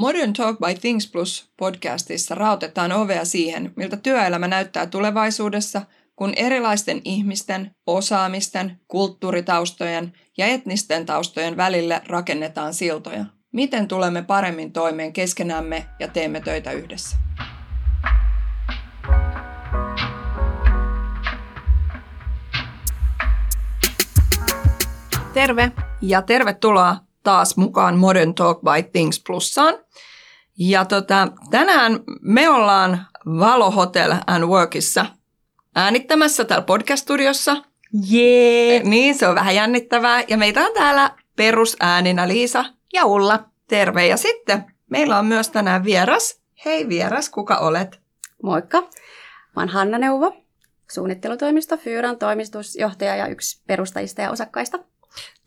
Modern Talk by Things Plus podcastissa rautetaan ovea siihen, miltä työelämä näyttää tulevaisuudessa, kun erilaisten ihmisten, osaamisten, kulttuuritaustojen ja etnisten taustojen välille rakennetaan siltoja. Miten tulemme paremmin toimeen keskenämme ja teemme töitä yhdessä? Terve ja tervetuloa taas mukaan Modern Talk by Things Plussaan. Ja tota, tänään me ollaan Valo Hotel and Workissa äänittämässä täällä podcast-studiossa. Jee! Niin, se on vähän jännittävää. Ja meitä on täällä perusääninä Liisa ja Ulla. Terve. Ja sitten meillä on myös tänään vieras. Hei vieras, kuka olet? Moikka. Mä oon Hanna Neuvo, suunnittelutoimisto Fyyran toimistusjohtaja ja yksi perustajista ja osakkaista.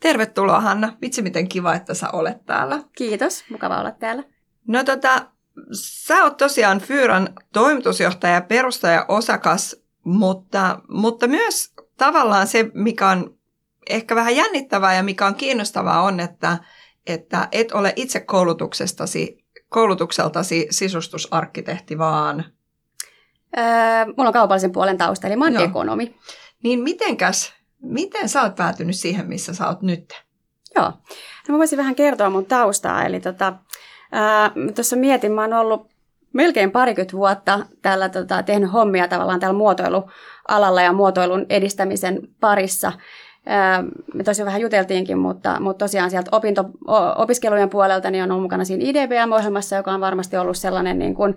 Tervetuloa Hanna. Vitsi miten kiva, että sä olet täällä. Kiitos, mukava olla täällä. No tota, sä oot tosiaan Fyyran toimitusjohtaja ja perustaja osakas, mutta, mutta myös tavallaan se, mikä on ehkä vähän jännittävää ja mikä on kiinnostavaa on, että, että et ole itse koulutuksestasi, koulutukseltasi sisustusarkkitehti, vaan... Öö, mulla on kaupallisen puolen tausta, eli mä oon Joo. ekonomi. Niin mitenkäs Miten sä oot päätynyt siihen, missä sä oot nyt? Joo, no mä voisin vähän kertoa mun taustaa. Eli tota, tuossa mietin, mä oon ollut melkein parikymmentä vuotta täällä tota, tehnyt hommia tavallaan täällä muotoilualalla ja muotoilun edistämisen parissa – me tosiaan vähän juteltiinkin, mutta, mutta tosiaan sieltä opinto, opiskelujen puolelta niin on ollut mukana siinä IDBM-ohjelmassa, joka on varmasti ollut sellainen niin kuin,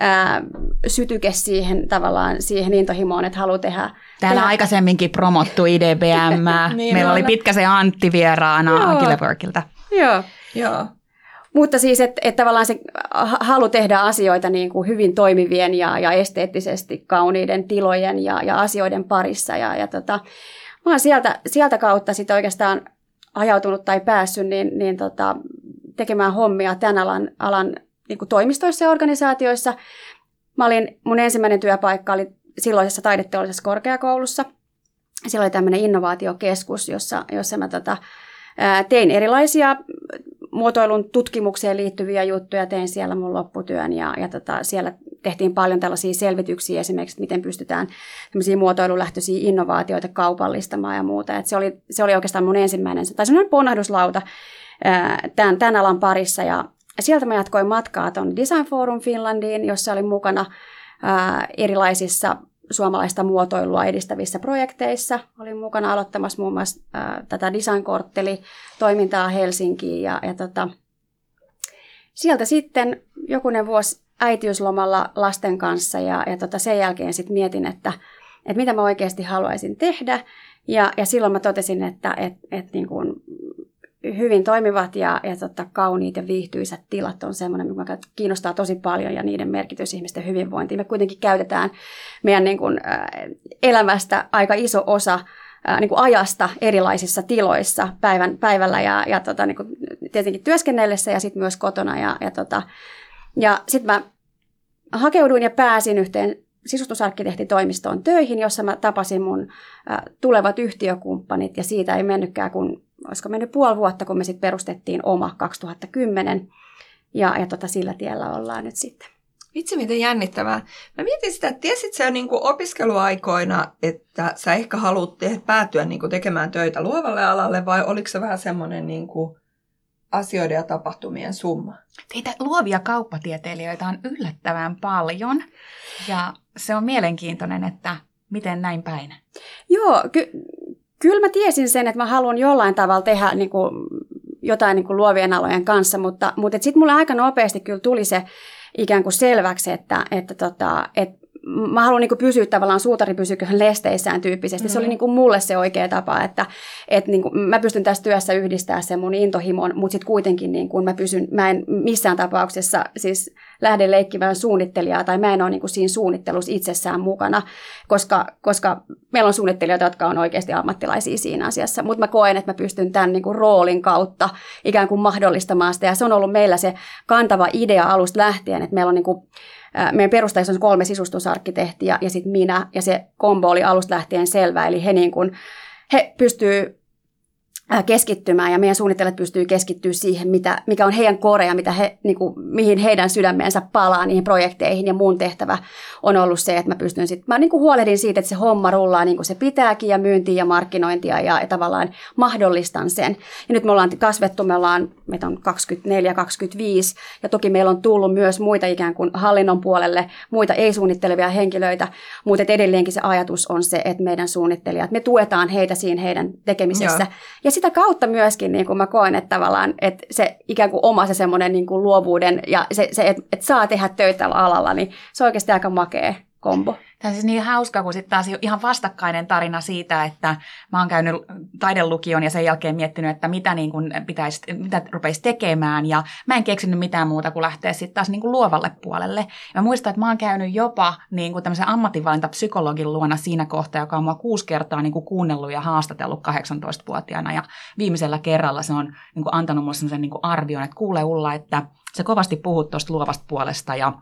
ää, sytyke siihen tavallaan siihen intohimoon, että haluaa tehdä. Täällä tehdä... aikaisemminkin promottu IDBM. niin Meillä oli pitkä se Antti vieraana Agileworkilta. Joo. Joo. Mutta siis, että et tavallaan se halu tehdä asioita niin kuin hyvin toimivien ja, ja esteettisesti kauniiden tilojen ja, ja asioiden parissa. Ja, ja tota, mä oon sieltä, sieltä kautta sitten oikeastaan ajautunut tai päässyt niin, niin tota, tekemään hommia tämän alan, alan niin toimistoissa ja organisaatioissa. Mä olin, mun ensimmäinen työpaikka oli silloisessa taideteollisessa korkeakoulussa. Siellä oli tämmöinen innovaatiokeskus, jossa, jossa mä tota, tein erilaisia muotoilun tutkimukseen liittyviä juttuja, tein siellä mun lopputyön ja, ja tota, siellä tehtiin paljon tällaisia selvityksiä esimerkiksi, että miten pystytään muotoilulähtöisiä innovaatioita kaupallistamaan ja muuta. Et se, oli, se oli oikeastaan mun ensimmäinen, tai semmoinen ponnahduslauta tämän, tämän alan parissa ja sieltä mä jatkoin matkaa tuon Design Forum Finlandiin, jossa olin mukana ää, erilaisissa suomalaista muotoilua edistävissä projekteissa. Olin mukana aloittamassa muun muassa ää, tätä Designkortteli-toimintaa Helsinkiin ja, ja tota, sieltä sitten jokunen vuosi äitiyslomalla lasten kanssa ja, ja tota sen jälkeen sitten mietin, että, että mitä mä oikeasti haluaisin tehdä. Ja, ja silloin mä totesin, että et, et niin kuin hyvin toimivat ja, ja tota, kauniit ja viihtyisät tilat on semmoinen, mikä kiinnostaa tosi paljon ja niiden merkitys ihmisten hyvinvointiin. Me kuitenkin käytetään meidän niin kuin, elämästä aika iso osa äh, niin kuin ajasta erilaisissa tiloissa päivän, päivällä ja, ja tota, niin kuin tietenkin työskennellessä ja sitten myös kotona. Ja, ja, tota, ja sitten mä hakeuduin ja pääsin yhteen sisustusarkkitehtitoimistoon töihin, jossa mä tapasin mun tulevat yhtiökumppanit ja siitä ei mennytkään kun, olisiko mennyt puoli vuotta, kun me sitten perustettiin oma 2010 ja, ja tota, sillä tiellä ollaan nyt sitten. Vitsi, miten jännittävää. Mä mietin sitä, että tiesit sä niin opiskeluaikoina, että sä ehkä haluat te- päätyä niin kuin tekemään töitä luovalle alalle vai oliko se vähän semmoinen niin kuin asioiden ja tapahtumien summa. Teitä luovia kauppatieteilijöitä on yllättävän paljon ja se on mielenkiintoinen, että miten näin päin. Joo, ky- kyllä mä tiesin sen, että mä haluan jollain tavalla tehdä niin kuin, jotain niin kuin luovien alojen kanssa, mutta, mutta sitten mulle aika nopeasti kyllä tuli se ikään kuin selväksi, että, että, tota, että mä haluan niin pysyä tavallaan suutari pysyköhän lesteissään tyyppisesti. Mm. Se oli niin kuin mulle se oikea tapa, että, että niin kuin mä pystyn tässä työssä yhdistämään sen mun intohimon, mutta sitten kuitenkin niin kuin mä pysyn, mä en missään tapauksessa siis lähde leikkimään suunnittelijaa tai mä en ole niin kuin siinä suunnittelussa itsessään mukana, koska, koska meillä on suunnittelijoita, jotka on oikeasti ammattilaisia siinä asiassa, mutta mä koen, että mä pystyn tämän niin kuin roolin kautta ikään kuin mahdollistamaan sitä ja se on ollut meillä se kantava idea alusta lähtien, että meillä on niin kuin meidän perustajissa on kolme sisustusarkkitehtiä ja sitten minä, ja se kombo oli alusta lähtien selvä, eli he, niin kuin, he pystyy keskittymään ja meidän suunnittelijat pystyy keskittyä siihen, mitä, mikä on heidän korea, mitä he, niin kuin, mihin heidän sydämeensä palaa niihin projekteihin ja mun tehtävä on ollut se, että mä pystyn sit, mä niin kuin huolehdin siitä, että se homma rullaa niin kuin se pitääkin ja myyntiä ja markkinointia ja, ja tavallaan mahdollistan sen. Ja nyt me ollaan kasvettu, me ollaan, meitä on 24-25 ja toki meillä on tullut myös muita ikään kuin hallinnon puolelle, muita ei-suunnittelevia henkilöitä, mutta edelleenkin se ajatus on se, että meidän suunnittelijat, me tuetaan heitä siinä heidän tekemisessä. Joo. Ja sitä kautta myöskin niin kuin mä koen, että tavallaan että se ikään kuin oma se semmoinen niin kuin luovuuden ja se, se että et saa tehdä töitä alalla, niin se on oikeasti aika makea kombo. Tämä on siis niin hauska, kun sitten taas ihan vastakkainen tarina siitä, että mä oon käynyt taidelukion ja sen jälkeen miettinyt, että mitä, niin kuin pitäisi, mitä rupeisi tekemään. Ja mä en keksinyt mitään muuta kuin lähteä sitten taas niin kuin luovalle puolelle. Ja mä muistan, että mä oon käynyt jopa niin kuin tämmöisen ammatinvalintapsykologin luona siinä kohtaa, joka on mua kuusi kertaa niin kuin kuunnellut ja haastatellut 18-vuotiaana. Ja viimeisellä kerralla se on niin kuin antanut mulle semmoisen niin arvion, että kuule Ulla, että se kovasti puhut tuosta luovasta puolesta ja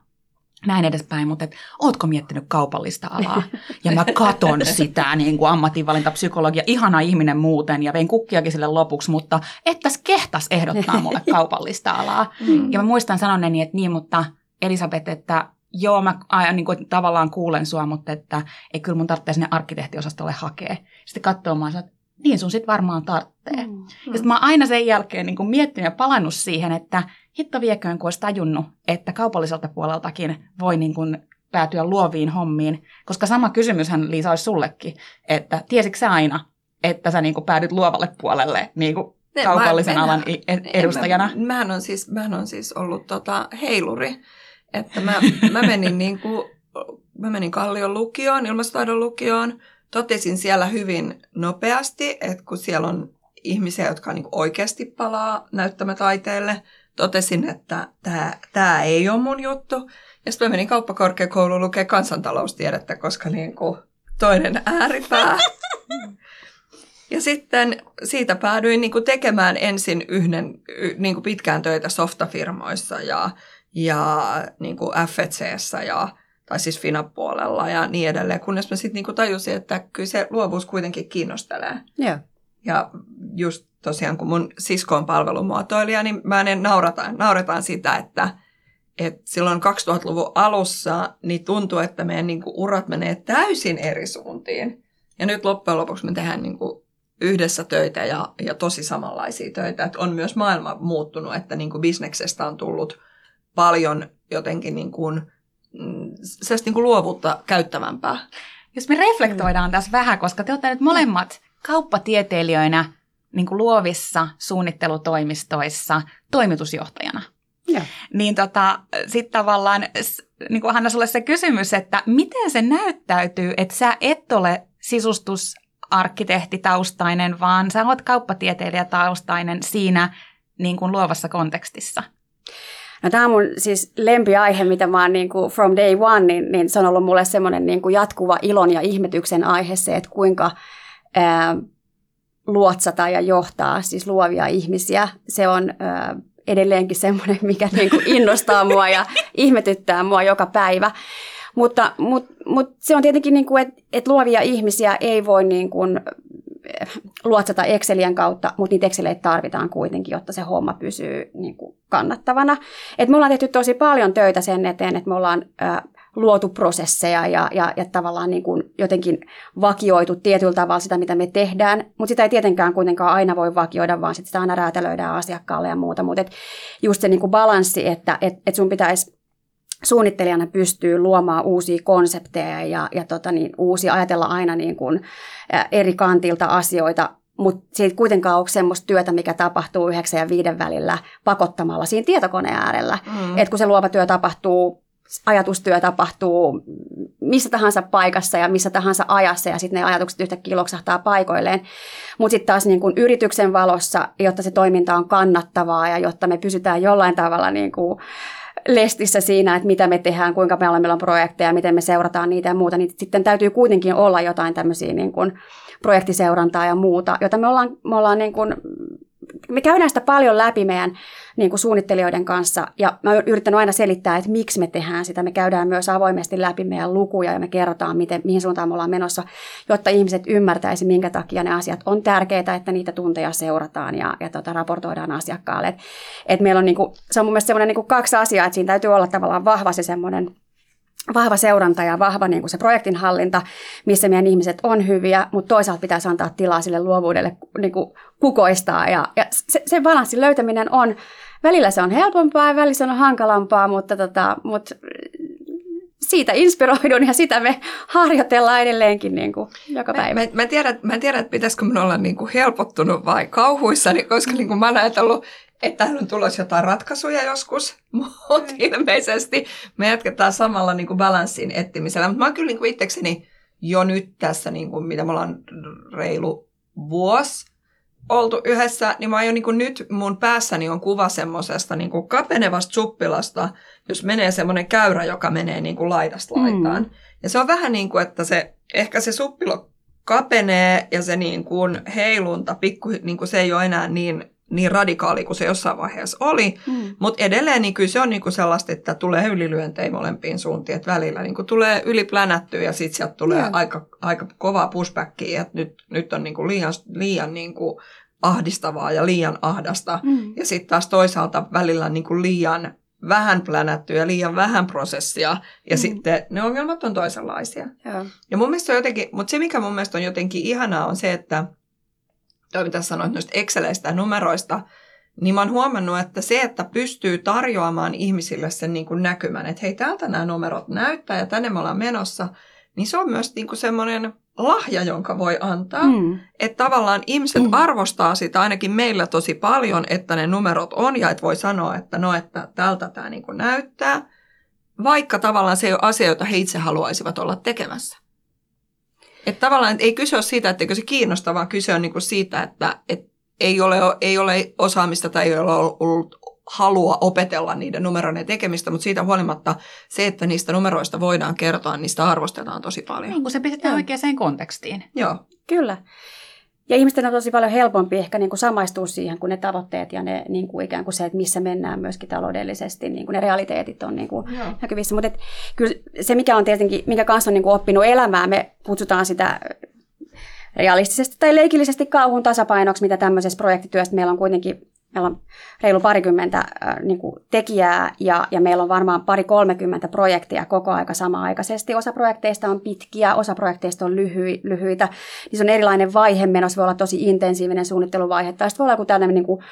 näin edespäin, mutta et, ootko miettinyt kaupallista alaa? Ja mä katon sitä niin kuin ammatinvalintapsykologia, ihana ihminen muuten, ja vein kukkiakin sille lopuksi, mutta ettäs kehtas ehdottaa mulle kaupallista alaa. Mm. Ja mä muistan sanoneeni, että niin, mutta Elisabeth, että joo, mä aina niin kuin, tavallaan kuulen sua, mutta että ei kyllä mun tarvitse sinne arkkitehtiosastolle hakea. Sitten katsoo mä että niin sun sit varmaan tarvitsee. Mm. Ja sitten mä oon aina sen jälkeen niin kuin miettinyt ja palannut siihen, että hitto vieköön, kun olisi tajunnut, että kaupalliselta puoleltakin voi niin kuin päätyä luoviin hommiin. Koska sama kysymyshän Liisa olisi sullekin, että tiesitkö sä aina, että sä niin kuin päädyt luovalle puolelle niin kuin kaupallisen mä, alan edustajana? Mä, mähän, on siis, mähän on siis ollut tota heiluri, että mä, mä menin niin kuin, mä menin Kallion lukioon, ilmastotaidon lukioon, totesin siellä hyvin nopeasti, että kun siellä on ihmisiä, jotka niin oikeasti palaa näyttämätaiteelle, totesin, että tämä, tämä ei ole mun juttu. Ja sitten menin kauppakorkeakouluun lukea kansantaloustiedettä, koska niin kuin toinen ääripää. Ja sitten siitä päädyin niin kuin tekemään ensin yhden niin kuin pitkään töitä softafirmoissa ja, ja niin kuin FECssä ja tai siis Fina-puolella ja niin edelleen, kunnes mä sitten niin tajusin, että kyllä se luovuus kuitenkin kiinnostelee. Yeah. Ja just tosiaan kun mun sisko on palvelumuotoilija, niin mä en naurata, nauretaan sitä, että, että silloin 2000-luvun alussa niin tuntuu, että meidän niin kuin, urat menee täysin eri suuntiin. Ja nyt loppujen lopuksi me tehdään niin kuin, yhdessä töitä ja, ja tosi samanlaisia töitä. Että on myös maailma muuttunut, että niin kuin bisneksestä on tullut paljon jotenkin niin kuin, mm, niin kuin luovuutta käyttävämpää. Jos me reflektoidaan tässä vähän, koska te olette nyt molemmat kauppatieteilijöinä niin kuin luovissa suunnittelutoimistoissa toimitusjohtajana. Ja. Niin tota, sitten tavallaan, niin kuin Hanna, sulle se kysymys, että miten se näyttäytyy, että sä et ole sisustusarkkitehtitaustainen, vaan sä oot kauppatieteilijätaustainen siinä niin kuin luovassa kontekstissa? No tämä on mun siis lempiaihe, mitä mä oon niin kuin from day one, niin, niin se on ollut mulle semmoinen niin kuin jatkuva ilon ja ihmetyksen aihe se, että kuinka ää, luotsata ja johtaa siis luovia ihmisiä. Se on ää, edelleenkin semmoinen, mikä niin kuin innostaa mua ja ihmetyttää mua joka päivä. Mutta, mutta, mutta se on tietenkin, niin että, että luovia ihmisiä ei voi niin kuin luotsata Excelien kautta, mutta niitä Exceleitä tarvitaan kuitenkin, jotta se homma pysyy niin kuin kannattavana. Et me ollaan tehty tosi paljon töitä sen eteen, että me ollaan ää, luotu prosesseja ja, ja, ja tavallaan niin kuin jotenkin vakioitu tietyllä tavalla sitä, mitä me tehdään, mutta sitä ei tietenkään kuitenkaan aina voi vakioida, vaan sit sitä aina räätälöidään asiakkaalle ja muuta. Mutta just se niin kuin balanssi, että et, et sun pitäisi suunnittelijana pystyy luomaan uusia konsepteja ja, ja tota niin, uusia ajatella aina niin kuin eri kantilta asioita, mutta ei kuitenkaan ole semmoista työtä, mikä tapahtuu yhdeksän ja viiden välillä pakottamalla siinä tietokoneen äärellä. Mm. Et kun se luova työ tapahtuu ajatustyö tapahtuu missä tahansa paikassa ja missä tahansa ajassa ja sitten ne ajatukset yhtäkkiä loksahtaa paikoilleen. Mutta sitten taas niin kun yrityksen valossa, jotta se toiminta on kannattavaa ja jotta me pysytään jollain tavalla niin kuin lestissä siinä, että mitä me tehdään, kuinka me olemme, meillä on projekteja, miten me seurataan niitä ja muuta, niin sitten täytyy kuitenkin olla jotain tämmöisiä niin kuin projektiseurantaa ja muuta, jota me ollaan, me ollaan niin kuin me käydään sitä paljon läpi meidän niin kuin suunnittelijoiden kanssa ja mä oon yrittänyt aina selittää, että miksi me tehdään sitä. Me käydään myös avoimesti läpi meidän lukuja ja me kerrotaan, miten, mihin suuntaan me ollaan menossa, jotta ihmiset ymmärtäisi, minkä takia ne asiat on tärkeitä, että niitä tunteja seurataan ja, ja tota, raportoidaan asiakkaalle. Et, et meillä on, niin kuin, se on mun mielestä semmoinen niin kaksi asiaa, että siinä täytyy olla tavallaan vahva se semmoinen vahva seuranta ja vahva niin kuin se projektin hallinta, missä meidän ihmiset on hyviä, mutta toisaalta pitäisi antaa tilaa sille luovuudelle niin kuin kukoistaa. Ja, ja se, se balanssin löytäminen on, välillä se on helpompaa ja välillä se on hankalampaa, mutta, tota, mutta siitä inspiroidun ja sitä me harjoitellaan edelleenkin niin kuin joka päivä. Mä, mä, mä, en tiedä, mä en tiedä, että pitäisikö minun olla niin kuin helpottunut vai kauhuissani, koska niin kuin mä olen ajatellut että täällä on tulossa jotain ratkaisuja joskus, mutta ilmeisesti me jatketaan samalla niin kuin balanssin etsimisellä. Mutta mä oon kyllä niin kuin itsekseni jo nyt tässä, niin kuin, mitä me ollaan reilu vuosi oltu yhdessä, niin mä jo niin kuin nyt mun päässäni on kuva semmoisesta niin kuin kapenevasta suppilasta, jos menee semmoinen käyrä, joka menee niin kuin laidasta laitaan. Mm. Ja se on vähän niin kuin, että se, ehkä se suppilo kapenee ja se niin kuin heilunta, pikku, niin kuin se ei ole enää niin niin radikaali kuin se jossain vaiheessa oli, mm. mutta edelleen niin kyllä se on niin kuin sellaista, että tulee ylilyöntejä molempiin suuntiin, että välillä niin kuin tulee yliplänättyä ja sitten sieltä tulee yeah. aika, aika kovaa pushbackia, että nyt, nyt on niin kuin liian, liian niin kuin ahdistavaa ja liian ahdasta mm. ja sitten taas toisaalta välillä niin kuin liian vähän plänättyä ja liian vähän prosessia, ja mm. sitten ne ongelmat on toisenlaisia. Yeah. Ja mun mielestä on jotenkin, mutta se mikä mun mielestä on jotenkin ihanaa on se, että toi mitä sanoit noista Exceleistä ja numeroista, niin mä oon huomannut, että se, että pystyy tarjoamaan ihmisille sen niin kuin näkymän, että hei, täältä nämä numerot näyttää ja tänne me ollaan menossa, niin se on myös niin kuin semmoinen lahja, jonka voi antaa. Mm. Että tavallaan ihmiset mm. arvostaa sitä ainakin meillä tosi paljon, että ne numerot on ja että voi sanoa, että no, että tältä tämä niin kuin näyttää, vaikka tavallaan se ei ole asia, jota he itse haluaisivat olla tekemässä. Että tavallaan että ei kyse ole siitä, etteikö se kiinnosta, vaan kyse on niinku siitä, että et ei, ole, ei ole osaamista tai ei ole ollut halua opetella niiden numeroiden tekemistä, mutta siitä huolimatta se, että niistä numeroista voidaan kertoa, niistä arvostetaan tosi paljon. Niin kuin se pistetään oikeaan kontekstiin. Joo. Kyllä. Ja ihmisten on tosi paljon helpompi ehkä niin kuin samaistua siihen, kun ne tavoitteet ja ne niin kuin ikään kuin se, että missä mennään myöskin taloudellisesti, niin kuin ne realiteetit on niin kuin näkyvissä. Mutta kyllä se, mikä on tietenkin, mikä kanssa on niin kuin oppinut elämää, me kutsutaan sitä realistisesti tai leikillisesti kauhun tasapainoksi, mitä tämmöisessä projektityössä meillä on kuitenkin Meillä on reilu parikymmentä niin kuin tekijää ja, ja meillä on varmaan pari kolmekymmentä projektia koko aika sama-aikaisesti. Osa projekteista on pitkiä, osa projekteista on lyhy, lyhyitä. Se on erilainen vaihe menossa. Voi olla tosi intensiivinen suunnitteluvaihe. Tai sitten voi olla joku tällainen niin kuin,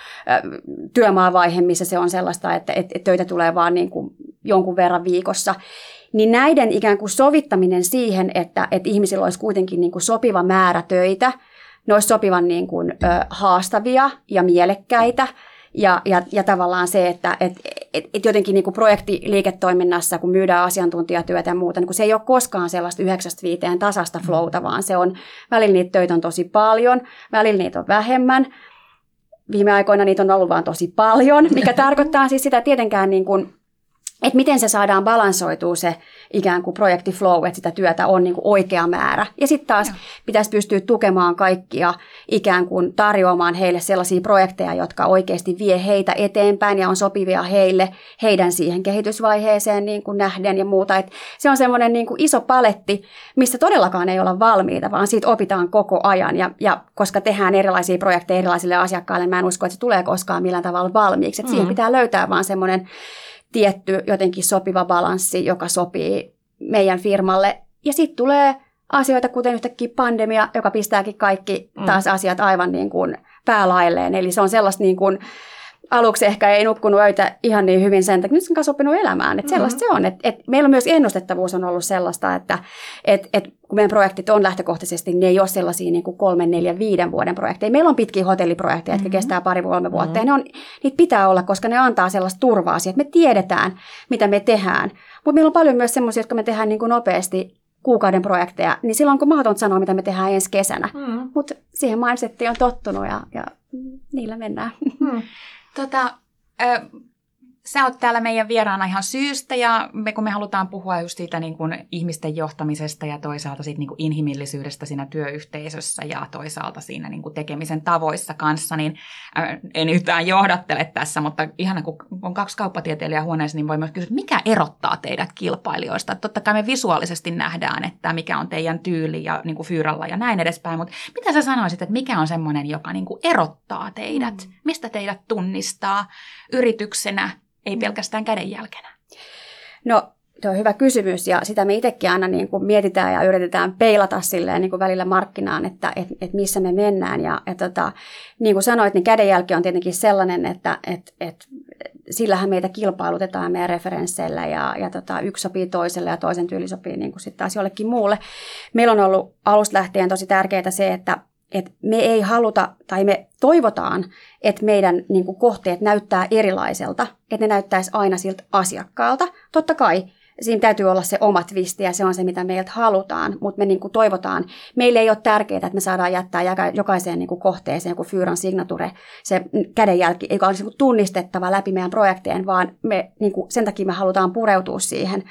työmaavaihe, missä se on sellaista, että, että, että töitä tulee vaan niin kuin jonkun verran viikossa. Niin näiden ikään kuin sovittaminen siihen, että, että ihmisillä olisi kuitenkin niin kuin sopiva määrä töitä – ne olisi sopivan niin kuin, ö, haastavia ja mielekkäitä. Ja, ja, ja tavallaan se, että et, et, et jotenkin niin kuin projektiliiketoiminnassa, kun myydään asiantuntijatyötä ja muuta, niin se ei ole koskaan sellaista yhdeksästä viiteen tasasta flowta, vaan se on, välillä niitä töitä on tosi paljon, välillä niitä on vähemmän. Viime aikoina niitä on ollut vaan tosi paljon, mikä tarkoittaa siis sitä tietenkään niin kuin, että miten se saadaan balansoitua se ikään kuin projektiflow, että sitä työtä on niin kuin oikea määrä. Ja sitten taas Joo. pitäisi pystyä tukemaan kaikkia ikään kuin tarjoamaan heille sellaisia projekteja, jotka oikeasti vie heitä eteenpäin ja on sopivia heille, heidän siihen kehitysvaiheeseen niin kuin nähden ja muuta. Et se on semmoinen niin kuin iso paletti, missä todellakaan ei olla valmiita, vaan siitä opitaan koko ajan. Ja, ja koska tehdään erilaisia projekteja erilaisille asiakkaille, mä en usko, että se tulee koskaan millään tavalla valmiiksi. Et mm. Siihen pitää löytää vaan semmoinen tietty jotenkin sopiva balanssi, joka sopii meidän firmalle. Ja sitten tulee asioita, kuten yhtäkkiä pandemia, joka pistääkin kaikki mm. taas asiat aivan niin kuin päälailleen. Eli se on sellaista niin kuin, aluksi ehkä ei nukkunut öitä ihan niin hyvin sen takia, nyt on kanssa oppinut elämään. Että sellaista mm-hmm. se on. Että, että meillä on myös ennustettavuus on ollut sellaista, että että, että kun meidän projektit on lähtökohtaisesti, niin ne ei ole sellaisia niin kuin kolmen, neljän, viiden vuoden projekteja. Meillä on pitkiä hotelliprojekteja, mm-hmm. jotka kestää pari kolme vuotta. Mm-hmm. Ja ne on, niitä pitää olla, koska ne antaa sellaista turvaa siihen, että me tiedetään, mitä me tehdään. Mutta meillä on paljon myös sellaisia, jotka me tehdään niin kuin nopeasti kuukauden projekteja, niin silloin kun mahdotonta sanoa, mitä me tehdään ensi kesänä. Mm. Mutta siihen mindsettiin on tottunut ja, ja niillä mennään. Mm. Tota, äh, sä oot täällä meidän vieraana ihan syystä ja me, kun me halutaan puhua just siitä niin kuin ihmisten johtamisesta ja toisaalta siitä niin kuin inhimillisyydestä siinä työyhteisössä ja toisaalta siinä niin kuin tekemisen tavoissa kanssa, niin äh, en yhtään johdattele tässä, mutta ihana kun on kaksi kauppatieteilijää huoneessa, niin voi myös kysyä, mikä erottaa teidät kilpailijoista. Totta kai me visuaalisesti nähdään, että mikä on teidän tyyli ja niin kuin fyyralla ja näin edespäin, mutta mitä sä sanoisit, että mikä on semmoinen, joka niin kuin erottaa teidät, mm. mistä teidät tunnistaa yrityksenä, ei pelkästään kädenjälkenä? No Tuo on hyvä kysymys ja sitä me itsekin aina niin kuin mietitään ja yritetään peilata silleen niin kuin välillä markkinaan, että et, et missä me mennään. Ja, ja tota, niin kuin sanoit, niin kädenjälki on tietenkin sellainen, että et, et, sillähän meitä kilpailutetaan meidän referensseillä ja, ja tota, yksi sopii toiselle ja toisen tyyli sopii niin kuin sitten taas jollekin muulle. Meillä on ollut alusta lähtien tosi tärkeää se, että että me ei haluta tai me toivotaan, että meidän niin kuin, kohteet näyttää erilaiselta, että ne näyttäisi aina siltä asiakkaalta. Totta kai siinä täytyy olla se oma twisti ja se on se, mitä meiltä halutaan, mutta me niin kuin toivotaan, meille ei ole tärkeää, että me saadaan jättää jokaiseen niin kuin kohteeseen joku Fyyran signature, se kädenjälki, joka olisi niin tunnistettava läpi meidän projekteen, vaan me, niin kuin, sen takia me halutaan pureutua siihen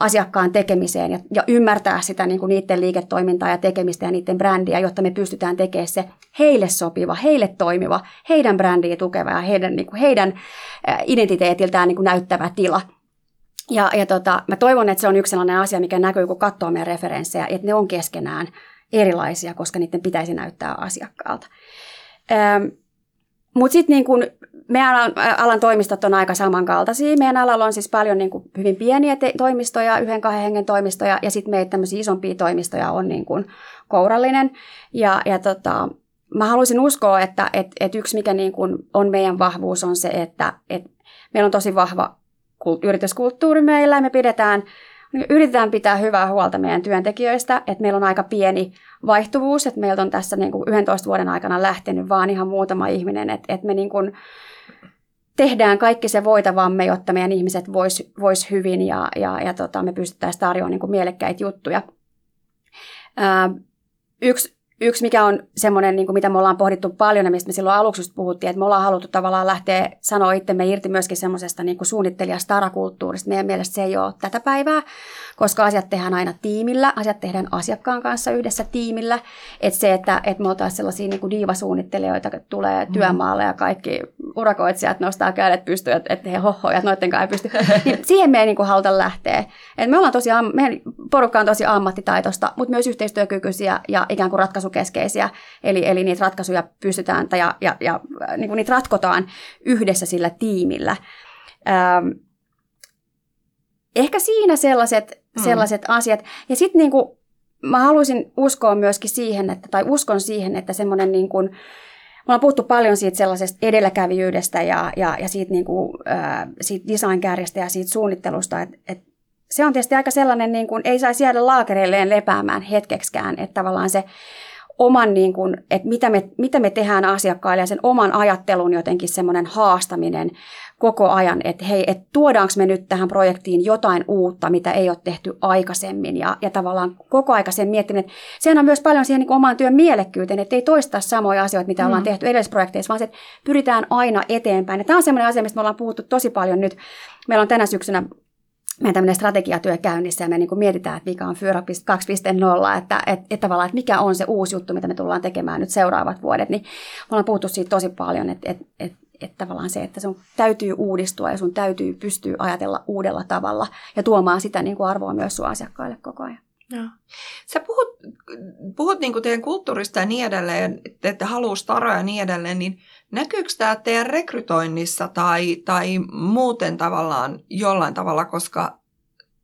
asiakkaan tekemiseen ja, ja ymmärtää sitä niin kuin niiden liiketoimintaa ja tekemistä ja niiden brändiä, jotta me pystytään tekemään se heille sopiva, heille toimiva, heidän brändiä tukeva ja heidän, niin kuin heidän identiteetiltään niin kuin näyttävä tila. Ja, ja tota, mä toivon, että se on yksi sellainen asia, mikä näkyy, kun katsoo meidän referenssejä, että ne on keskenään erilaisia, koska niiden pitäisi näyttää asiakkaalta. Mutta sitten niin kun meidän alan, alan toimistot on aika samankaltaisia. Meidän alalla on siis paljon niin kuin hyvin pieniä te- toimistoja, yhden kahden hengen toimistoja, ja sitten meitä tämmöisiä isompia toimistoja on niin kuin kourallinen. Ja, ja tota, mä haluaisin uskoa, että et, et yksi mikä niin kuin on meidän vahvuus on se, että et meillä on tosi vahva yrityskulttuuri meillä, ja me pidetään yritetään pitää hyvää huolta meidän työntekijöistä, että meillä on aika pieni vaihtuvuus, että meiltä on tässä niin kuin 11 vuoden aikana lähtenyt vaan ihan muutama ihminen, että, että me niin kuin tehdään kaikki se voitavamme, jotta meidän ihmiset vois, vois hyvin ja, ja, ja tota, me pystyttäisiin tarjoamaan niin kuin mielekkäitä juttuja. Ää, yksi Yksi, mikä on semmoinen, niin kuin mitä me ollaan pohdittu paljon ja mistä me silloin aluksi puhuttiin, että me ollaan haluttu tavallaan lähteä sanoa itsemme irti myöskin semmoisesta niin suunnittelijastarakulttuurista. Meidän mielestä se ei ole tätä päivää, koska asiat tehdään aina tiimillä, asiat tehdään asiakkaan kanssa yhdessä tiimillä. Että se, että, että me oltaisiin sellaisia niin kuin diivasuunnittelijoita, jotka tulee mm. työmaalle ja kaikki urakoitsijat nostaa kädet pystyyn, että, että he hoho ja noiden kanssa ei pysty. Niin siihen me ei niin kuin haluta lähteä. Et me ollaan tosi, meidän porukka on tosi ammattitaitosta, mutta myös yhteistyökykyisiä ja ikään kuin ratkaisukeskeisiä. Eli, eli niitä ratkaisuja pystytään tai ja, ja, ja niin kuin niitä ratkotaan yhdessä sillä tiimillä. Ähm, ehkä siinä sellaiset, mm. sellaiset asiat. Ja sitten niin kuin, mä haluaisin uskoa myöskin siihen, että, tai uskon siihen, että semmoinen niin kuin, me ollaan puhuttu paljon siitä sellaisesta edelläkävijyydestä ja, ja, ja siitä, niin kuin, äh, siitä design-kärjestä ja siitä suunnittelusta, että, että se on tietysti aika sellainen, niin kuin, ei saisi jäädä laakereilleen lepäämään hetkeksikään, että tavallaan se oman, niin kuin, että mitä me, mitä me tehdään asiakkaille ja sen oman ajattelun jotenkin semmoinen haastaminen koko ajan, että hei, että tuodaanko me nyt tähän projektiin jotain uutta, mitä ei ole tehty aikaisemmin ja, ja tavallaan koko ajan sen miettiminen, että sehän on myös paljon siihen niin omaan työn mielekkyyteen, että ei toista samoja asioita, mitä mm. ollaan tehty edellisessä projekteissa, vaan se, että pyritään aina eteenpäin. Ja tämä on semmoinen asia, mistä me ollaan puhuttu tosi paljon nyt. Meillä on tänä syksynä meidän tämmöinen strategiatyö käynnissä ja me niin kuin mietitään, että mikä on Fyra 2.0, että, että, että tavallaan, että mikä on se uusi juttu, mitä me tullaan tekemään nyt seuraavat vuodet, niin me ollaan puhuttu siitä tosi paljon, että, että, että, että tavallaan se, että sun täytyy uudistua ja sun täytyy pystyä ajatella uudella tavalla ja tuomaan sitä niin kuin arvoa myös sun asiakkaille koko ajan. Joo. Sä puhut, puhut niin kuin teidän kulttuurista ja niin edelleen, että haluaa staroja ja niin edelleen, niin näkyykö tämä teidän rekrytoinnissa tai, tai muuten tavallaan jollain tavalla, koska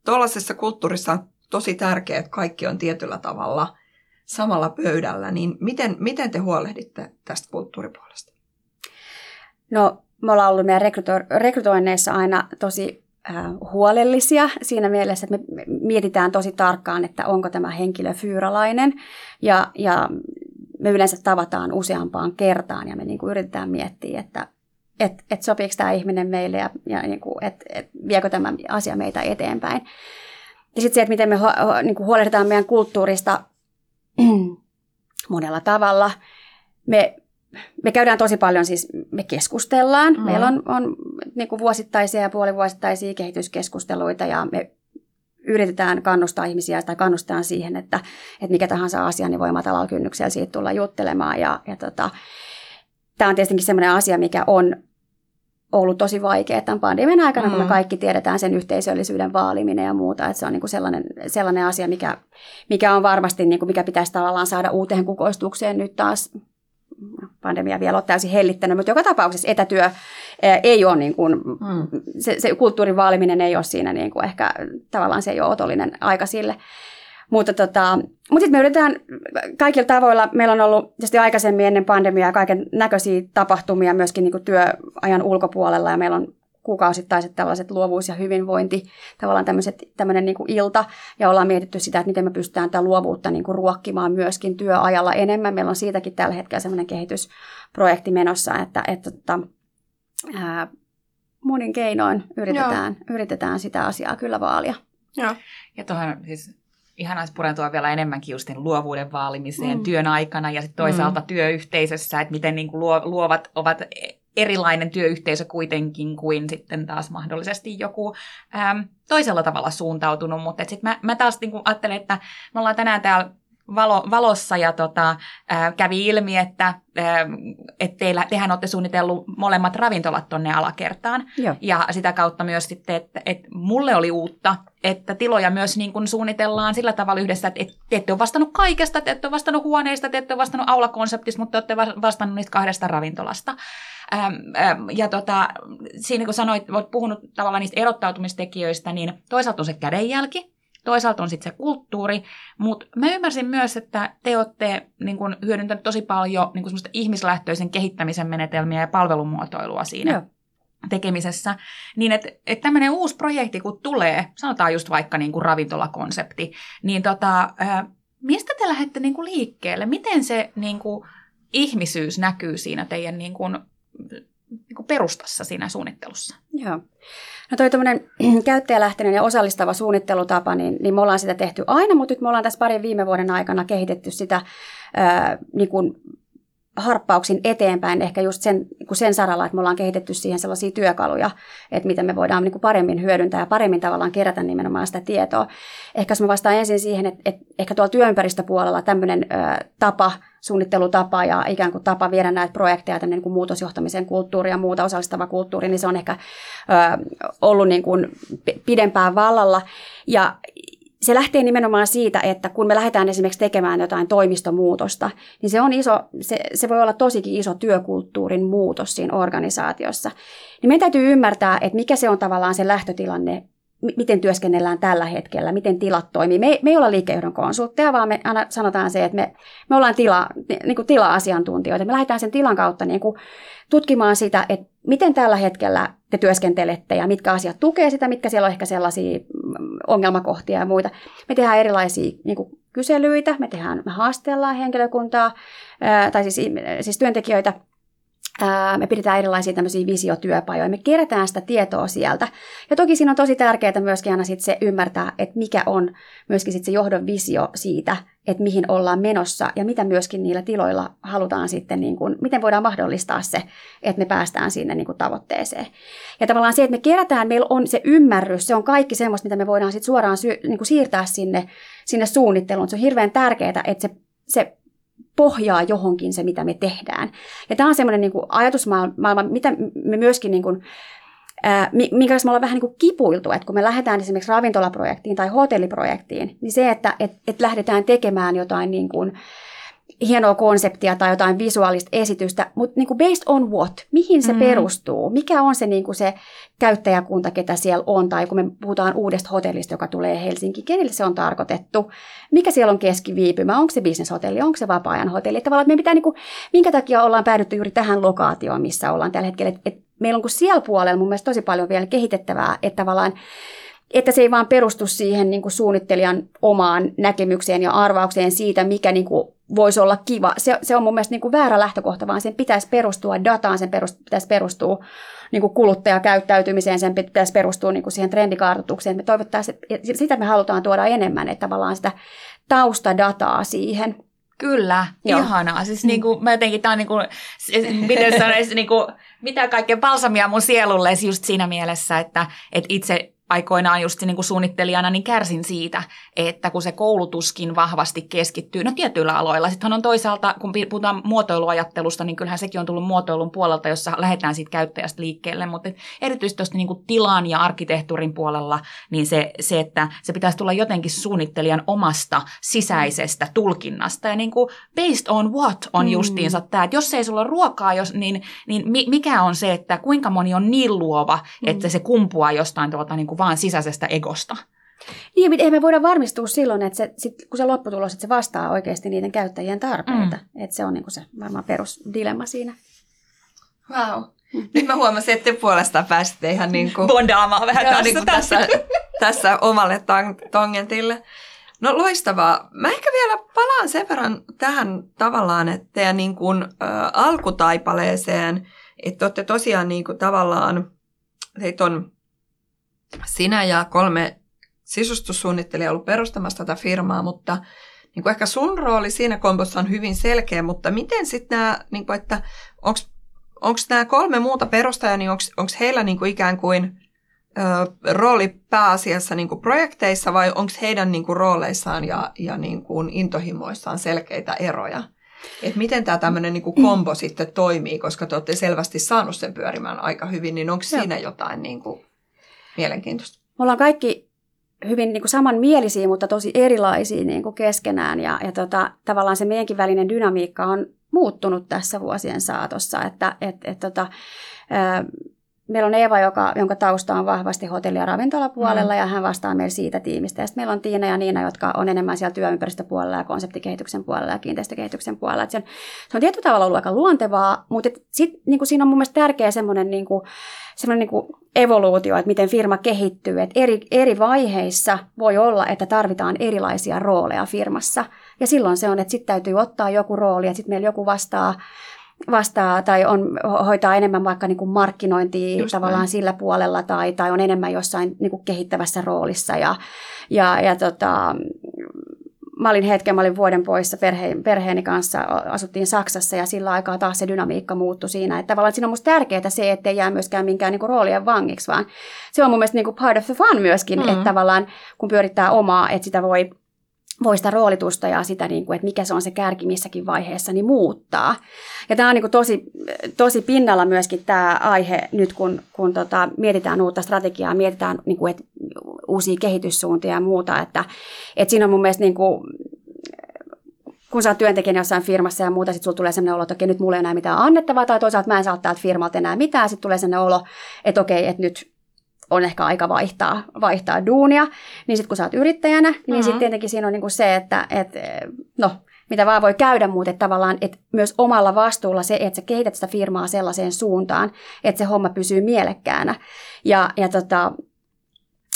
tuollaisessa kulttuurissa on tosi tärkeää, että kaikki on tietyllä tavalla samalla pöydällä, niin miten, miten te huolehditte tästä kulttuuripuolesta? No, me ollaan ollut meidän rekryto- rekrytoinneissa aina tosi huolellisia siinä mielessä, että me mietitään tosi tarkkaan, että onko tämä henkilö fyyralainen ja, ja me yleensä tavataan useampaan kertaan ja me niin kuin yritetään miettiä, että et, et sopiiko tämä ihminen meille ja, ja niin kuin, et, et viekö tämä asia meitä eteenpäin. Ja sitten se, että miten me ho, ho, niin kuin huolehditaan meidän kulttuurista monella tavalla. Me me käydään tosi paljon, siis me keskustellaan. Mm. Meillä on, on niin kuin vuosittaisia ja puolivuosittaisia kehityskeskusteluita ja me yritetään kannustaa ihmisiä tai kannustetaan siihen, että, että mikä tahansa asia, niin voi matalalla kynnyksellä siitä tulla juttelemaan. Ja, ja tota, tämä on tietenkin sellainen asia, mikä on ollut tosi vaikea tämän pandemian aikana, mm. kun me mm. kaikki tiedetään sen yhteisöllisyyden vaaliminen ja muuta. Että se on niin kuin sellainen, sellainen asia, mikä, mikä on varmasti, niin kuin mikä pitäisi tavallaan saada uuteen kukoistukseen nyt taas pandemia vielä ole täysin hellittänyt, mutta joka tapauksessa etätyö ei ole niin kuin, mm. se, se kulttuurin vaaliminen ei ole siinä niin kuin ehkä tavallaan se ei ole otollinen aika sille. Mutta, tota, mutta sitten me yritetään kaikilla tavoilla, meillä on ollut tietysti aikaisemmin ennen pandemiaa kaiken näköisiä tapahtumia myöskin niin kuin työajan ulkopuolella ja meillä on kuukausittaiset tällaiset luovuus ja hyvinvointi, tavallaan tämmöiset, tämmöinen niin kuin ilta, ja ollaan mietitty sitä, että miten me pystytään tätä luovuutta niin kuin ruokkimaan myöskin työajalla enemmän. Meillä on siitäkin tällä hetkellä semmoinen kehitysprojekti menossa, että, että, että ää, monin keinoin yritetään, yritetään sitä asiaa kyllä vaalia. Joo. Ja tuohon siis ihan purentua vielä enemmänkin just luovuuden vaalimiseen mm. työn aikana ja sitten toisaalta mm. työyhteisössä, että miten niin kuin luovat ovat erilainen työyhteisö kuitenkin kuin sitten taas mahdollisesti joku äm, toisella tavalla suuntautunut. Mutta sitten mä, mä taas niin ajattelen, että me ollaan tänään täällä valo, valossa ja tota, ää, kävi ilmi, että ää, et teillä, tehän olette suunnitellut molemmat ravintolat tonne alakertaan. Joo. Ja sitä kautta myös sitten, että et mulle oli uutta, että tiloja myös niin kun suunnitellaan sillä tavalla yhdessä, että et, te ette ole vastannut kaikesta, te ette ole vastannut huoneista, te ette ole vastannut aulakonseptista, mutta te olette vastannut niistä kahdesta ravintolasta. Ja tota, siinä kun sanoit, olet puhunut tavallaan niistä erottautumistekijöistä, niin toisaalta on se kädenjälki, toisaalta on sitten se kulttuuri, mutta mä ymmärsin myös, että te olette niin kun, hyödyntäneet tosi paljon niin kun ihmislähtöisen kehittämisen menetelmiä ja palvelumuotoilua siinä. Joo tekemisessä, niin että et tämmöinen uusi projekti kun tulee, sanotaan just vaikka niin kuin ravintolakonsepti, niin tota, mistä te lähdette niin kuin liikkeelle? Miten se niin kuin ihmisyys näkyy siinä teidän niin kuin niin kuin perustassa siinä suunnittelussa? Joo. No toi tämmöinen käyttäjälähtöinen ja osallistava suunnittelutapa, niin, niin me ollaan sitä tehty aina, mutta nyt me ollaan tässä parin viime vuoden aikana kehitetty sitä ää, niin kuin harppauksin eteenpäin ehkä just sen, niin sen saralla, että me ollaan kehitetty siihen sellaisia työkaluja, että miten me voidaan niin kuin paremmin hyödyntää ja paremmin tavallaan kerätä nimenomaan sitä tietoa. Ehkä jos mä vastaan ensin siihen, että, että ehkä tuolla työympäristöpuolella tämmöinen ö, tapa, suunnittelutapa ja ikään kuin tapa viedä näitä projekteja, tämmöinen niin kuin muutosjohtamisen kulttuuri ja muuta osallistava kulttuuri, niin se on ehkä ö, ollut niin kuin pidempään vallalla. Ja, se lähtee nimenomaan siitä, että kun me lähdetään esimerkiksi tekemään jotain toimistomuutosta, niin se on iso, se, se voi olla tosikin iso työkulttuurin muutos siinä organisaatiossa. Niin meidän täytyy ymmärtää, että mikä se on tavallaan se lähtötilanne, miten työskennellään tällä hetkellä, miten tilat toimii. Me, me ei olla liikejohdon konsultteja, vaan me aina sanotaan se, että me, me ollaan tila, niin kuin tila-asiantuntijoita. Me lähdetään sen tilan kautta niin kuin tutkimaan sitä, että miten tällä hetkellä te työskentelette ja mitkä asiat tukee sitä, mitkä siellä on ehkä sellaisia ongelmakohtia ja muita. Me tehdään erilaisia niin kuin kyselyitä, me, tehdään, me haastellaan henkilökuntaa, tai siis, siis työntekijöitä me pidetään erilaisia tämmöisiä visiotyöpajoja. Me kerätään sitä tietoa sieltä. Ja toki siinä on tosi tärkeää myöskin aina sit se ymmärtää, että mikä on myöskin sit se johdon visio siitä, että mihin ollaan menossa ja mitä myöskin niillä tiloilla halutaan sitten, niin kuin, miten voidaan mahdollistaa se, että me päästään sinne niin kuin tavoitteeseen. Ja tavallaan se, että me kerätään, meillä on se ymmärrys, se on kaikki semmoista, mitä me voidaan sitten suoraan sy- niin kuin siirtää sinne, sinne suunnitteluun. Se on hirveän tärkeää, että se, se pohjaa johonkin se, mitä me tehdään. Ja tämä on semmoinen niin ajatusmaailma, mitä me myöskin, niin kuin, minkä me ollaan vähän niin kuin kipuiltu, että kun me lähdetään esimerkiksi ravintolaprojektiin tai hotelliprojektiin, niin se, että et, et lähdetään tekemään jotain niin kuin, hienoa konseptia tai jotain visuaalista esitystä, mutta niin kuin based on what? Mihin se mm. perustuu? Mikä on se, niin kuin se käyttäjäkunta, ketä siellä on? Tai kun me puhutaan uudesta hotellista, joka tulee Helsinki, kenelle se on tarkoitettu? Mikä siellä on keskiviipymä? Onko se bisneshotelli? Onko se vapaa-ajan hotelli? Tavallaan, että me pitää, niin kuin, minkä takia ollaan päädytty juuri tähän lokaatioon, missä ollaan tällä hetkellä. Et, et meillä on kuin siellä puolella mun mielestä tosi paljon vielä kehitettävää, että tavallaan että se ei vaan perustu siihen niin kuin suunnittelijan omaan näkemykseen ja arvaukseen siitä, mikä niin kuin voisi olla kiva. Se, se on mun mielestä niin kuin väärä lähtökohta, vaan sen pitäisi perustua dataan, sen perust, pitäisi perustua niin kuin kuluttajakäyttäytymiseen, sen pitäisi perustua niin kuin siihen trendikaartutukseen. Me sitä me halutaan tuoda enemmän, että tavallaan sitä taustadataa siihen. Kyllä, Joo. ihanaa. Siis mm. niin kuin, mä jotenkin, tää on niin kuin, miten niin kuin, mitä kaikkea balsamia mun sielulle just siinä mielessä, että, että itse aikoinaan just niin kuin suunnittelijana niin kärsin siitä, että kun se koulutuskin vahvasti keskittyy, no tietyillä aloilla. Sittenhän on toisaalta, kun puhutaan muotoiluajattelusta, niin kyllähän sekin on tullut muotoilun puolelta, jossa lähdetään siitä käyttäjästä liikkeelle, mutta erityisesti tuosta niin kuin tilan ja arkkitehtuurin puolella, niin se, se, että se pitäisi tulla jotenkin suunnittelijan omasta sisäisestä tulkinnasta. Ja niin kuin based on what on mm. justiinsa mm. tämä, että jos ei sulla ole ruokaa, jos, niin, niin mikä on se, että kuinka moni on niin luova, mm. että se kumpuaa jostain tuota niin kuin vaan sisäisestä egosta. Niin, mutta me voida varmistua silloin, että se, sit, kun se lopputulos, että se vastaa oikeasti niiden käyttäjien tarpeita. Mm. Että se on niin kuin se varmaan perusdilemma siinä. Wow. Mm. Nyt mä huomasin, että te puolestaan pääsitte ihan niin kuin... Bondaamaan vähän tässä, niin kuin tässä, tässä omalle tangentille. No loistavaa. Mä ehkä vielä palaan sen verran tähän tavallaan, että teidän niin kuin, ä, alkutaipaleeseen, että olette tosiaan niin kuin, tavallaan, teitä on sinä ja kolme sisustussuunnittelijaa ollut perustamassa tätä firmaa, mutta niin kuin ehkä sun rooli siinä kompossa on hyvin selkeä, mutta miten sitten nämä, niin kuin, että onko nämä kolme muuta perustajaa, niin onko heillä niin kuin ikään kuin ö, rooli pääasiassa niin kuin projekteissa vai onko heidän niin kuin rooleissaan ja, ja niin kuin intohimoissaan selkeitä eroja? Et miten tämä tämmöinen niin kombo sitten toimii, koska te olette selvästi saanut sen pyörimään aika hyvin, niin onko siinä jotain niin kuin mielenkiintoista. Me ollaan kaikki hyvin niin kuin samanmielisiä, mutta tosi erilaisia niin kuin keskenään. Ja, ja tota, tavallaan se meidänkin välinen dynamiikka on muuttunut tässä vuosien saatossa. Että, et, et, tota, meillä on Eeva, joka, jonka tausta on vahvasti hotelli- ja ravintolapuolella, mm. ja hän vastaa meillä siitä tiimistä. Ja sitten meillä on Tiina ja Niina, jotka on enemmän siellä työympäristöpuolella ja konseptikehityksen puolella ja kiinteistökehityksen puolella. Et se, on, se on tietyllä tavalla ollut aika luontevaa, mutta sit, niin kuin siinä on mun mielestä tärkeä semmoinen niin kuin, semmoinen niin kuin evoluutio, että miten firma kehittyy. Että eri, eri vaiheissa voi olla, että tarvitaan erilaisia rooleja firmassa. Ja silloin se on, että sitten täytyy ottaa joku rooli, että sitten meillä joku vastaa vastaa tai on, hoitaa enemmän vaikka niin kuin markkinointia Just tavallaan näin. sillä puolella tai, tai on enemmän jossain niin kuin kehittävässä roolissa. Ja, ja, ja tota, mä olin hetken, mä olin vuoden poissa perhe, perheeni kanssa, asuttiin Saksassa ja sillä aikaa taas se dynamiikka muuttui siinä. Että tavallaan siinä on musta tärkeää se, ettei jää myöskään minkään niin kuin roolien vangiksi, vaan se on mun mielestä niin kuin part of the fun myöskin, mm. että tavallaan kun pyörittää omaa, että sitä voi voi sitä roolitusta ja sitä, niin kuin, että mikä se on se kärki missäkin vaiheessa, niin muuttaa. Ja tämä on niin kuin tosi, tosi pinnalla myöskin tämä aihe nyt, kun, kun tota, mietitään uutta strategiaa, mietitään niin kuin, että uusia kehityssuuntia ja muuta. Että, että siinä on mun mielestä niin kuin, kun sä oot työntekijänä jossain firmassa ja muuta, sitten sulla tulee sellainen olo, että okei, nyt mulla ei enää mitään annettavaa, tai toisaalta mä en saa täältä firmalta enää mitään, sitten tulee sellainen olo, että okei, että nyt on ehkä aika vaihtaa, vaihtaa duunia, niin sitten kun sä oot yrittäjänä, niin uh-huh. sitten tietenkin siinä on niinku se, että et, no, mitä vaan voi käydä, mutta että tavallaan että myös omalla vastuulla se, että sä kehität sitä firmaa sellaiseen suuntaan, että se homma pysyy mielekkäänä. Ja, ja tota,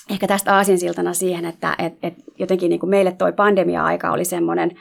ehkä tästä aasinsiltana siihen, että et, et jotenkin niin kuin meille toi pandemia-aika oli semmoinen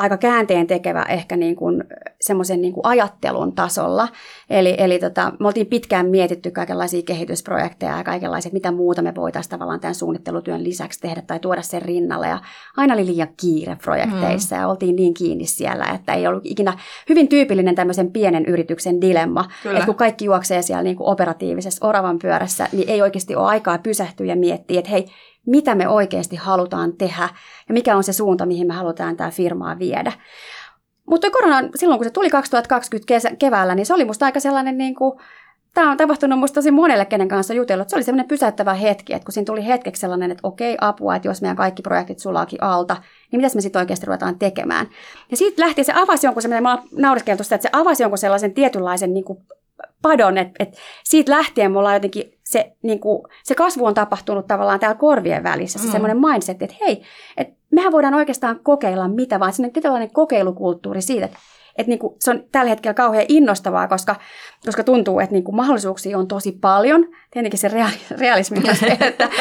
aika käänteen tekevä ehkä niin kuin semmoisen niin kuin ajattelun tasolla. Eli, eli tota, me oltiin pitkään mietitty kaikenlaisia kehitysprojekteja ja kaikenlaisia, mitä muuta me voitaisiin tavallaan tämän suunnittelutyön lisäksi tehdä tai tuoda sen rinnalle. Ja aina oli liian kiire projekteissa mm. ja oltiin niin kiinni siellä, että ei ollut ikinä hyvin tyypillinen tämmöisen pienen yrityksen dilemma. Kyllä. Että kun kaikki juoksee siellä niin kuin operatiivisessa oravan pyörässä, niin ei oikeasti ole aikaa pysähtyä ja miettiä, että hei, mitä me oikeasti halutaan tehdä ja mikä on se suunta, mihin me halutaan tämä firmaa viedä. Mutta korona, silloin kun se tuli 2020 kesä, keväällä, niin se oli musta aika sellainen, niin kuin, tämä on tapahtunut musta tosi monelle, kenen kanssa jutellut. Se oli sellainen pysäyttävä hetki, että kun siinä tuli hetkeksi sellainen, että okei, apua, että jos meidän kaikki projektit sulaakin alta, niin mitäs me sitten oikeasti ruvetaan tekemään. Ja siitä lähti, se avasi jonkun sellainen, mä että se avasi jonkun sellaisen tietynlaisen niin kuin padon, että, että siitä lähtien me ollaan jotenkin se, niin kuin, se kasvu on tapahtunut tavallaan täällä korvien välissä, se mm. semmoinen mindset, että hei, että mehän voidaan oikeastaan kokeilla mitä vaan, semmoinen tietynlainen kokeilukulttuuri siitä, että, että niin kuin, se on tällä hetkellä kauhean innostavaa, koska, koska tuntuu, että niin kuin mahdollisuuksia on tosi paljon, tietenkin se realismi on se, että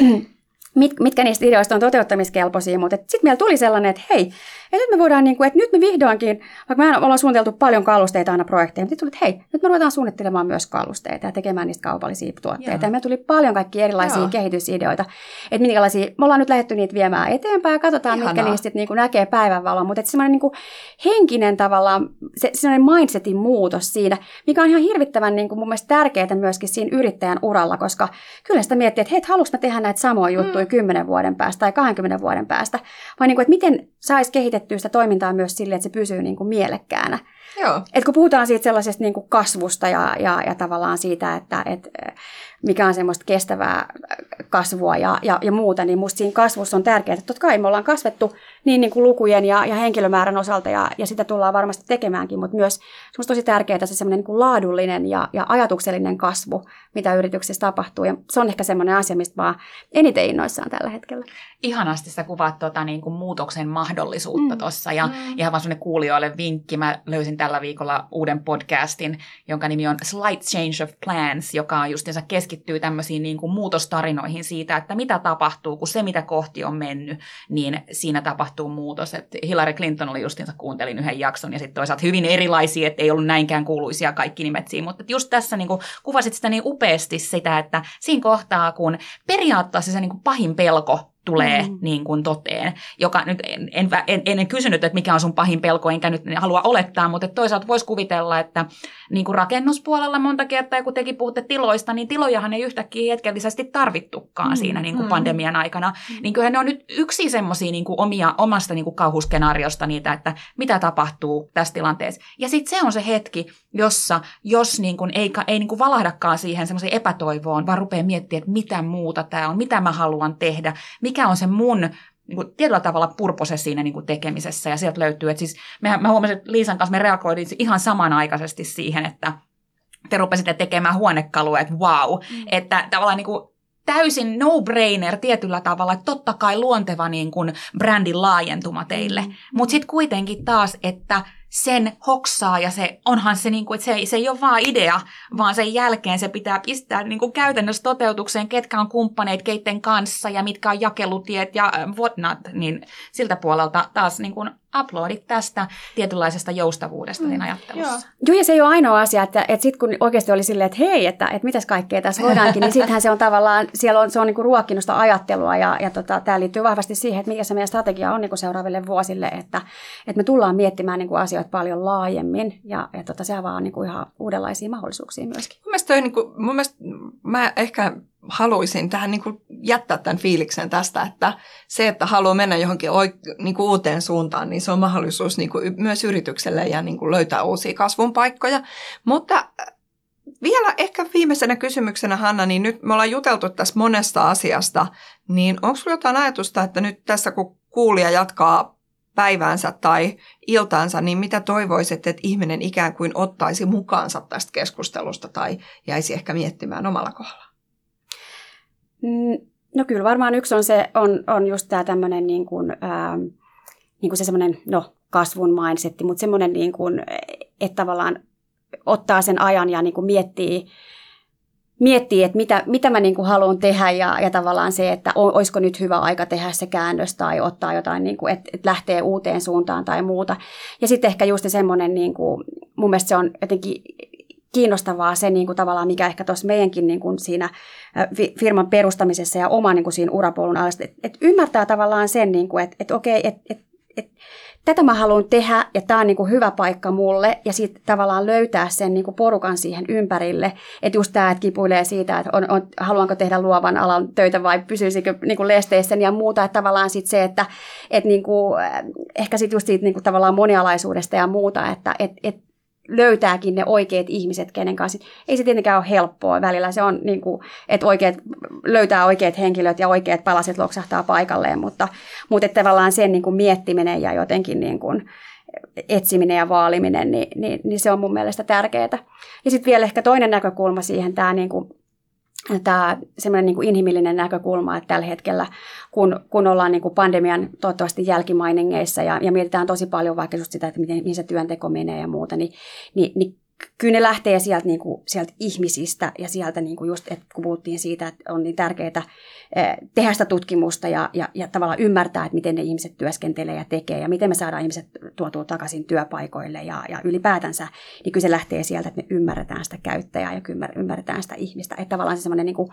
mit, mitkä niistä ideoista on toteuttamiskelpoisia, mutta sitten meillä tuli sellainen, että hei, ja nyt me voidaan, niin kuin, että nyt me vihdoinkin, vaikka me ollaan suunniteltu paljon kalusteita aina projekteja, mutta tuli, että hei, nyt me ruvetaan suunnittelemaan myös kalusteita ja tekemään niistä kaupallisia tuotteita. Joo. Ja me tuli paljon kaikki erilaisia Joo. kehitysideoita, että minkälaisia, me ollaan nyt lähdetty niitä viemään eteenpäin ja katsotaan, Ihanaa. mitkä niistä niin kuin näkee päivänvalon, mutta että semmoinen niin kuin henkinen tavallaan, se, semmoinen mindsetin muutos siinä, mikä on ihan hirvittävän niin kuin mun mielestä tärkeää myöskin siinä yrittäjän uralla, koska kyllä sitä miettii, että hei, haluaisin mä tehdä näitä samoja juttuja mm. 10 vuoden päästä tai 20 vuoden päästä, vai niin kuin, että miten saisi kehitettyä sitä toimintaa myös sille, että se pysyy niin kuin mielekkäänä. Joo. Et kun puhutaan siitä sellaisesta niin kuin kasvusta ja, ja, ja tavallaan siitä, että et, mikä on semmoista kestävää kasvua ja, ja, ja muuta, niin musta siinä kasvussa on tärkeää, että totta kai me ollaan kasvettu niin, niin kuin lukujen ja, ja henkilömäärän osalta ja, ja sitä tullaan varmasti tekemäänkin, mutta myös on tosi tärkeää se semmoinen niin laadullinen ja, ja ajatuksellinen kasvu, mitä yrityksessä tapahtuu ja se on ehkä semmoinen asia, mistä mä eniten innoissaan tällä hetkellä. Ihanasti sä kuvaat tuota, niin kuin muutoksen mahdollisuutta mm. tuossa ja mm. ihan vaan kuulijoille vinkki, mä löysin tällä viikolla uuden podcastin, jonka nimi on Slight Change of Plans, joka on justiinsa keskittyy tämmöisiin niin kuin muutostarinoihin siitä, että mitä tapahtuu, kun se mitä kohti on mennyt, niin siinä tapahtuu muutos. Et Hillary Clinton oli justiinsa, kuuntelin yhden jakson ja sitten toisaalta hyvin erilaisia, että ei ollut näinkään kuuluisia kaikki nimet siinä, mutta just tässä niin kuin, kuvasit sitä niin upeasti sitä, että siinä kohtaa, kun periaatteessa se niin kuin pahin pelko tulee mm. niin kuin toteen, joka nyt en, en, en, en kysynyt, että mikä on sun pahin pelko, enkä nyt halua olettaa, mutta toisaalta voisi kuvitella, että niin kuin rakennuspuolella monta kertaa, kun tekin puhutte tiloista, niin tilojahan ei yhtäkkiä hetkellisesti tarvittukaan mm. siinä niin kuin mm. pandemian aikana. Mm. Niin kyllähän ne on nyt yksi semmoisia niin omia, omasta niin kuin kauhuskenaariosta niitä, että mitä tapahtuu tässä tilanteessa. Ja sitten se on se hetki, jossa jos niin kuin ei, ei niin kuin valahdakaan siihen semmoiseen epätoivoon, vaan rupeaa miettimään, että mitä muuta tämä on, mitä mä haluan tehdä, mikä on se mun niin kuin tietyllä tavalla purpose siinä niin kuin tekemisessä. Ja sieltä löytyy, että siis mehän, mä huomasin, että Liisan kanssa me reagoitiin ihan samanaikaisesti siihen, että te rupesitte tekemään huonekaluja, että wow. Mm. Että tavallaan niin kuin täysin no-brainer tietyllä tavalla, että totta kai luonteva niin kuin brändin laajentuma teille. Mm. Mutta sitten kuitenkin taas, että sen hoksaa ja se onhan se, niin kuin, että se, se ei ole vaan idea, vaan sen jälkeen se pitää pistää niin kuin käytännössä toteutukseen, ketkä on kumppaneet keitten kanssa ja mitkä on jakelutiet ja whatnot, niin siltä puolelta taas niin kuin uploadit tästä tietynlaisesta joustavuudesta mm. ajattelussa. Joo. Joo, ja se ei ole ainoa asia, että, että sitten kun oikeasti oli silleen, että hei, että, että mitäs kaikkea tässä voidaankin, niin sittenhän se on tavallaan, siellä on, se on niin kuin ruokkinusta ajattelua, ja, ja tota, tämä liittyy vahvasti siihen, että mikä se meidän strategia on niin kuin seuraaville vuosille, että, että me tullaan miettimään niin kuin asioita paljon laajemmin, ja, ja tota, se avaa niin kuin ihan uudenlaisia mahdollisuuksia myöskin. Mun mielestä, toi, niin kuin, mun mielestä mä ehkä haluaisin tähän niin kuin jättää tämän fiiliksen tästä, että se, että haluaa mennä johonkin oik- niin kuin uuteen suuntaan, niin se on mahdollisuus niin kuin myös yritykselle ja niin kuin löytää uusia kasvun paikkoja. Mutta äh, vielä ehkä viimeisenä kysymyksenä, Hanna, niin nyt me ollaan juteltu tässä monesta asiasta, niin onko sinulla jotain ajatusta, että nyt tässä kun kuulija jatkaa päiväänsä tai iltaansa, niin mitä toivoisit, että ihminen ikään kuin ottaisi mukaansa tästä keskustelusta tai jäisi ehkä miettimään omalla kohdalla? Mm, no kyllä varmaan yksi on, se, on, on just tämä tämmöinen niin kuin, ää, niin kuin se semmoinen, no kasvun mindsetti, mutta semmoinen niin kuin, että tavallaan ottaa sen ajan ja niin kuin miettii, miettii, että mitä, mitä mä niin kuin haluan tehdä ja, ja tavallaan se, että olisiko nyt hyvä aika tehdä se käännös tai ottaa jotain, niin kuin, että, että lähtee uuteen suuntaan tai muuta. Ja sitten ehkä just semmoinen, niin kuin, mun mielestä se on jotenkin kiinnostavaa se niin kuin tavallaan, mikä ehkä tuossa meidänkin niin kuin siinä firman perustamisessa ja oma niin kuin siinä urapolun alasta, että, että ymmärtää tavallaan sen, niin kuin, että, että okei, että, että, että tätä mä haluan tehdä ja tämä on niin kuin hyvä paikka mulle ja sitten tavallaan löytää sen niin kuin porukan siihen ympärille. Että just tämä, että kipuilee siitä, että on, on, haluanko tehdä luovan alan töitä vai pysyisikö niin kuin lesteissä ja muuta. Että tavallaan sitten se, että, että niin kuin, ehkä sitten just siitä niin kuin tavallaan monialaisuudesta ja muuta, että et, et löytääkin ne oikeat ihmiset, kenen kanssa. Ei se tietenkään ole helppoa välillä. Se on, niin kuin, että oikeat, löytää oikeat henkilöt ja oikeat palaset loksahtaa paikalleen, mutta, mutta että tavallaan sen niin kuin miettiminen ja jotenkin niin kuin etsiminen ja vaaliminen, niin, niin, niin se on mun mielestä tärkeää. Ja sitten vielä ehkä toinen näkökulma siihen, tämä niin kuin tämä semmoinen niin inhimillinen näkökulma, että tällä hetkellä, kun, kun ollaan niin kuin pandemian toivottavasti jälkimainingeissa ja, ja mietitään tosi paljon vaikka just sitä, että miten, mihin se työnteko menee ja muuta, niin, niin, niin kyllä ne lähtee sieltä, niin kuin, sieltä ihmisistä ja sieltä niin kuin just, että kun puhuttiin siitä, että on niin tärkeää eh, tehdä sitä tutkimusta ja, ja, ja tavallaan ymmärtää, että miten ne ihmiset työskentelee ja tekee ja miten me saadaan ihmiset tuotua takaisin työpaikoille ja, ja ylipäätänsä, niin kyllä se lähtee sieltä, että me ymmärretään sitä käyttäjää ja ymmärretään sitä ihmistä. Että tavallaan se semmoinen niin kuin,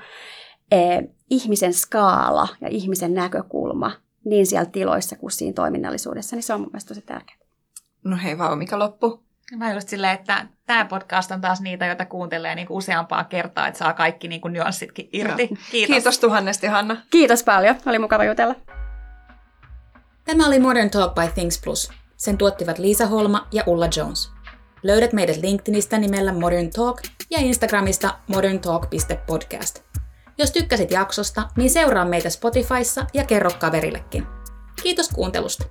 eh, ihmisen skaala ja ihmisen näkökulma niin siellä tiloissa kuin siinä toiminnallisuudessa, niin se on mun mielestä tosi tärkeää. No hei vaan, mikä loppu? Mä just silleen, että tämä podcast on taas niitä, joita kuuntelee niin kuin useampaa kertaa, että saa kaikki niin kuin nyanssitkin irti. Kiitos. Kiitos tuhannesti, Hanna. Kiitos paljon. Oli mukava jutella. Tämä oli Modern Talk by Things Plus. Sen tuottivat Liisa Holma ja Ulla Jones. Löydät meidät LinkedInistä nimellä Modern Talk ja Instagramista moderntalk.podcast. Jos tykkäsit jaksosta, niin seuraa meitä Spotifyssa ja kerro kaverillekin. Kiitos kuuntelusta.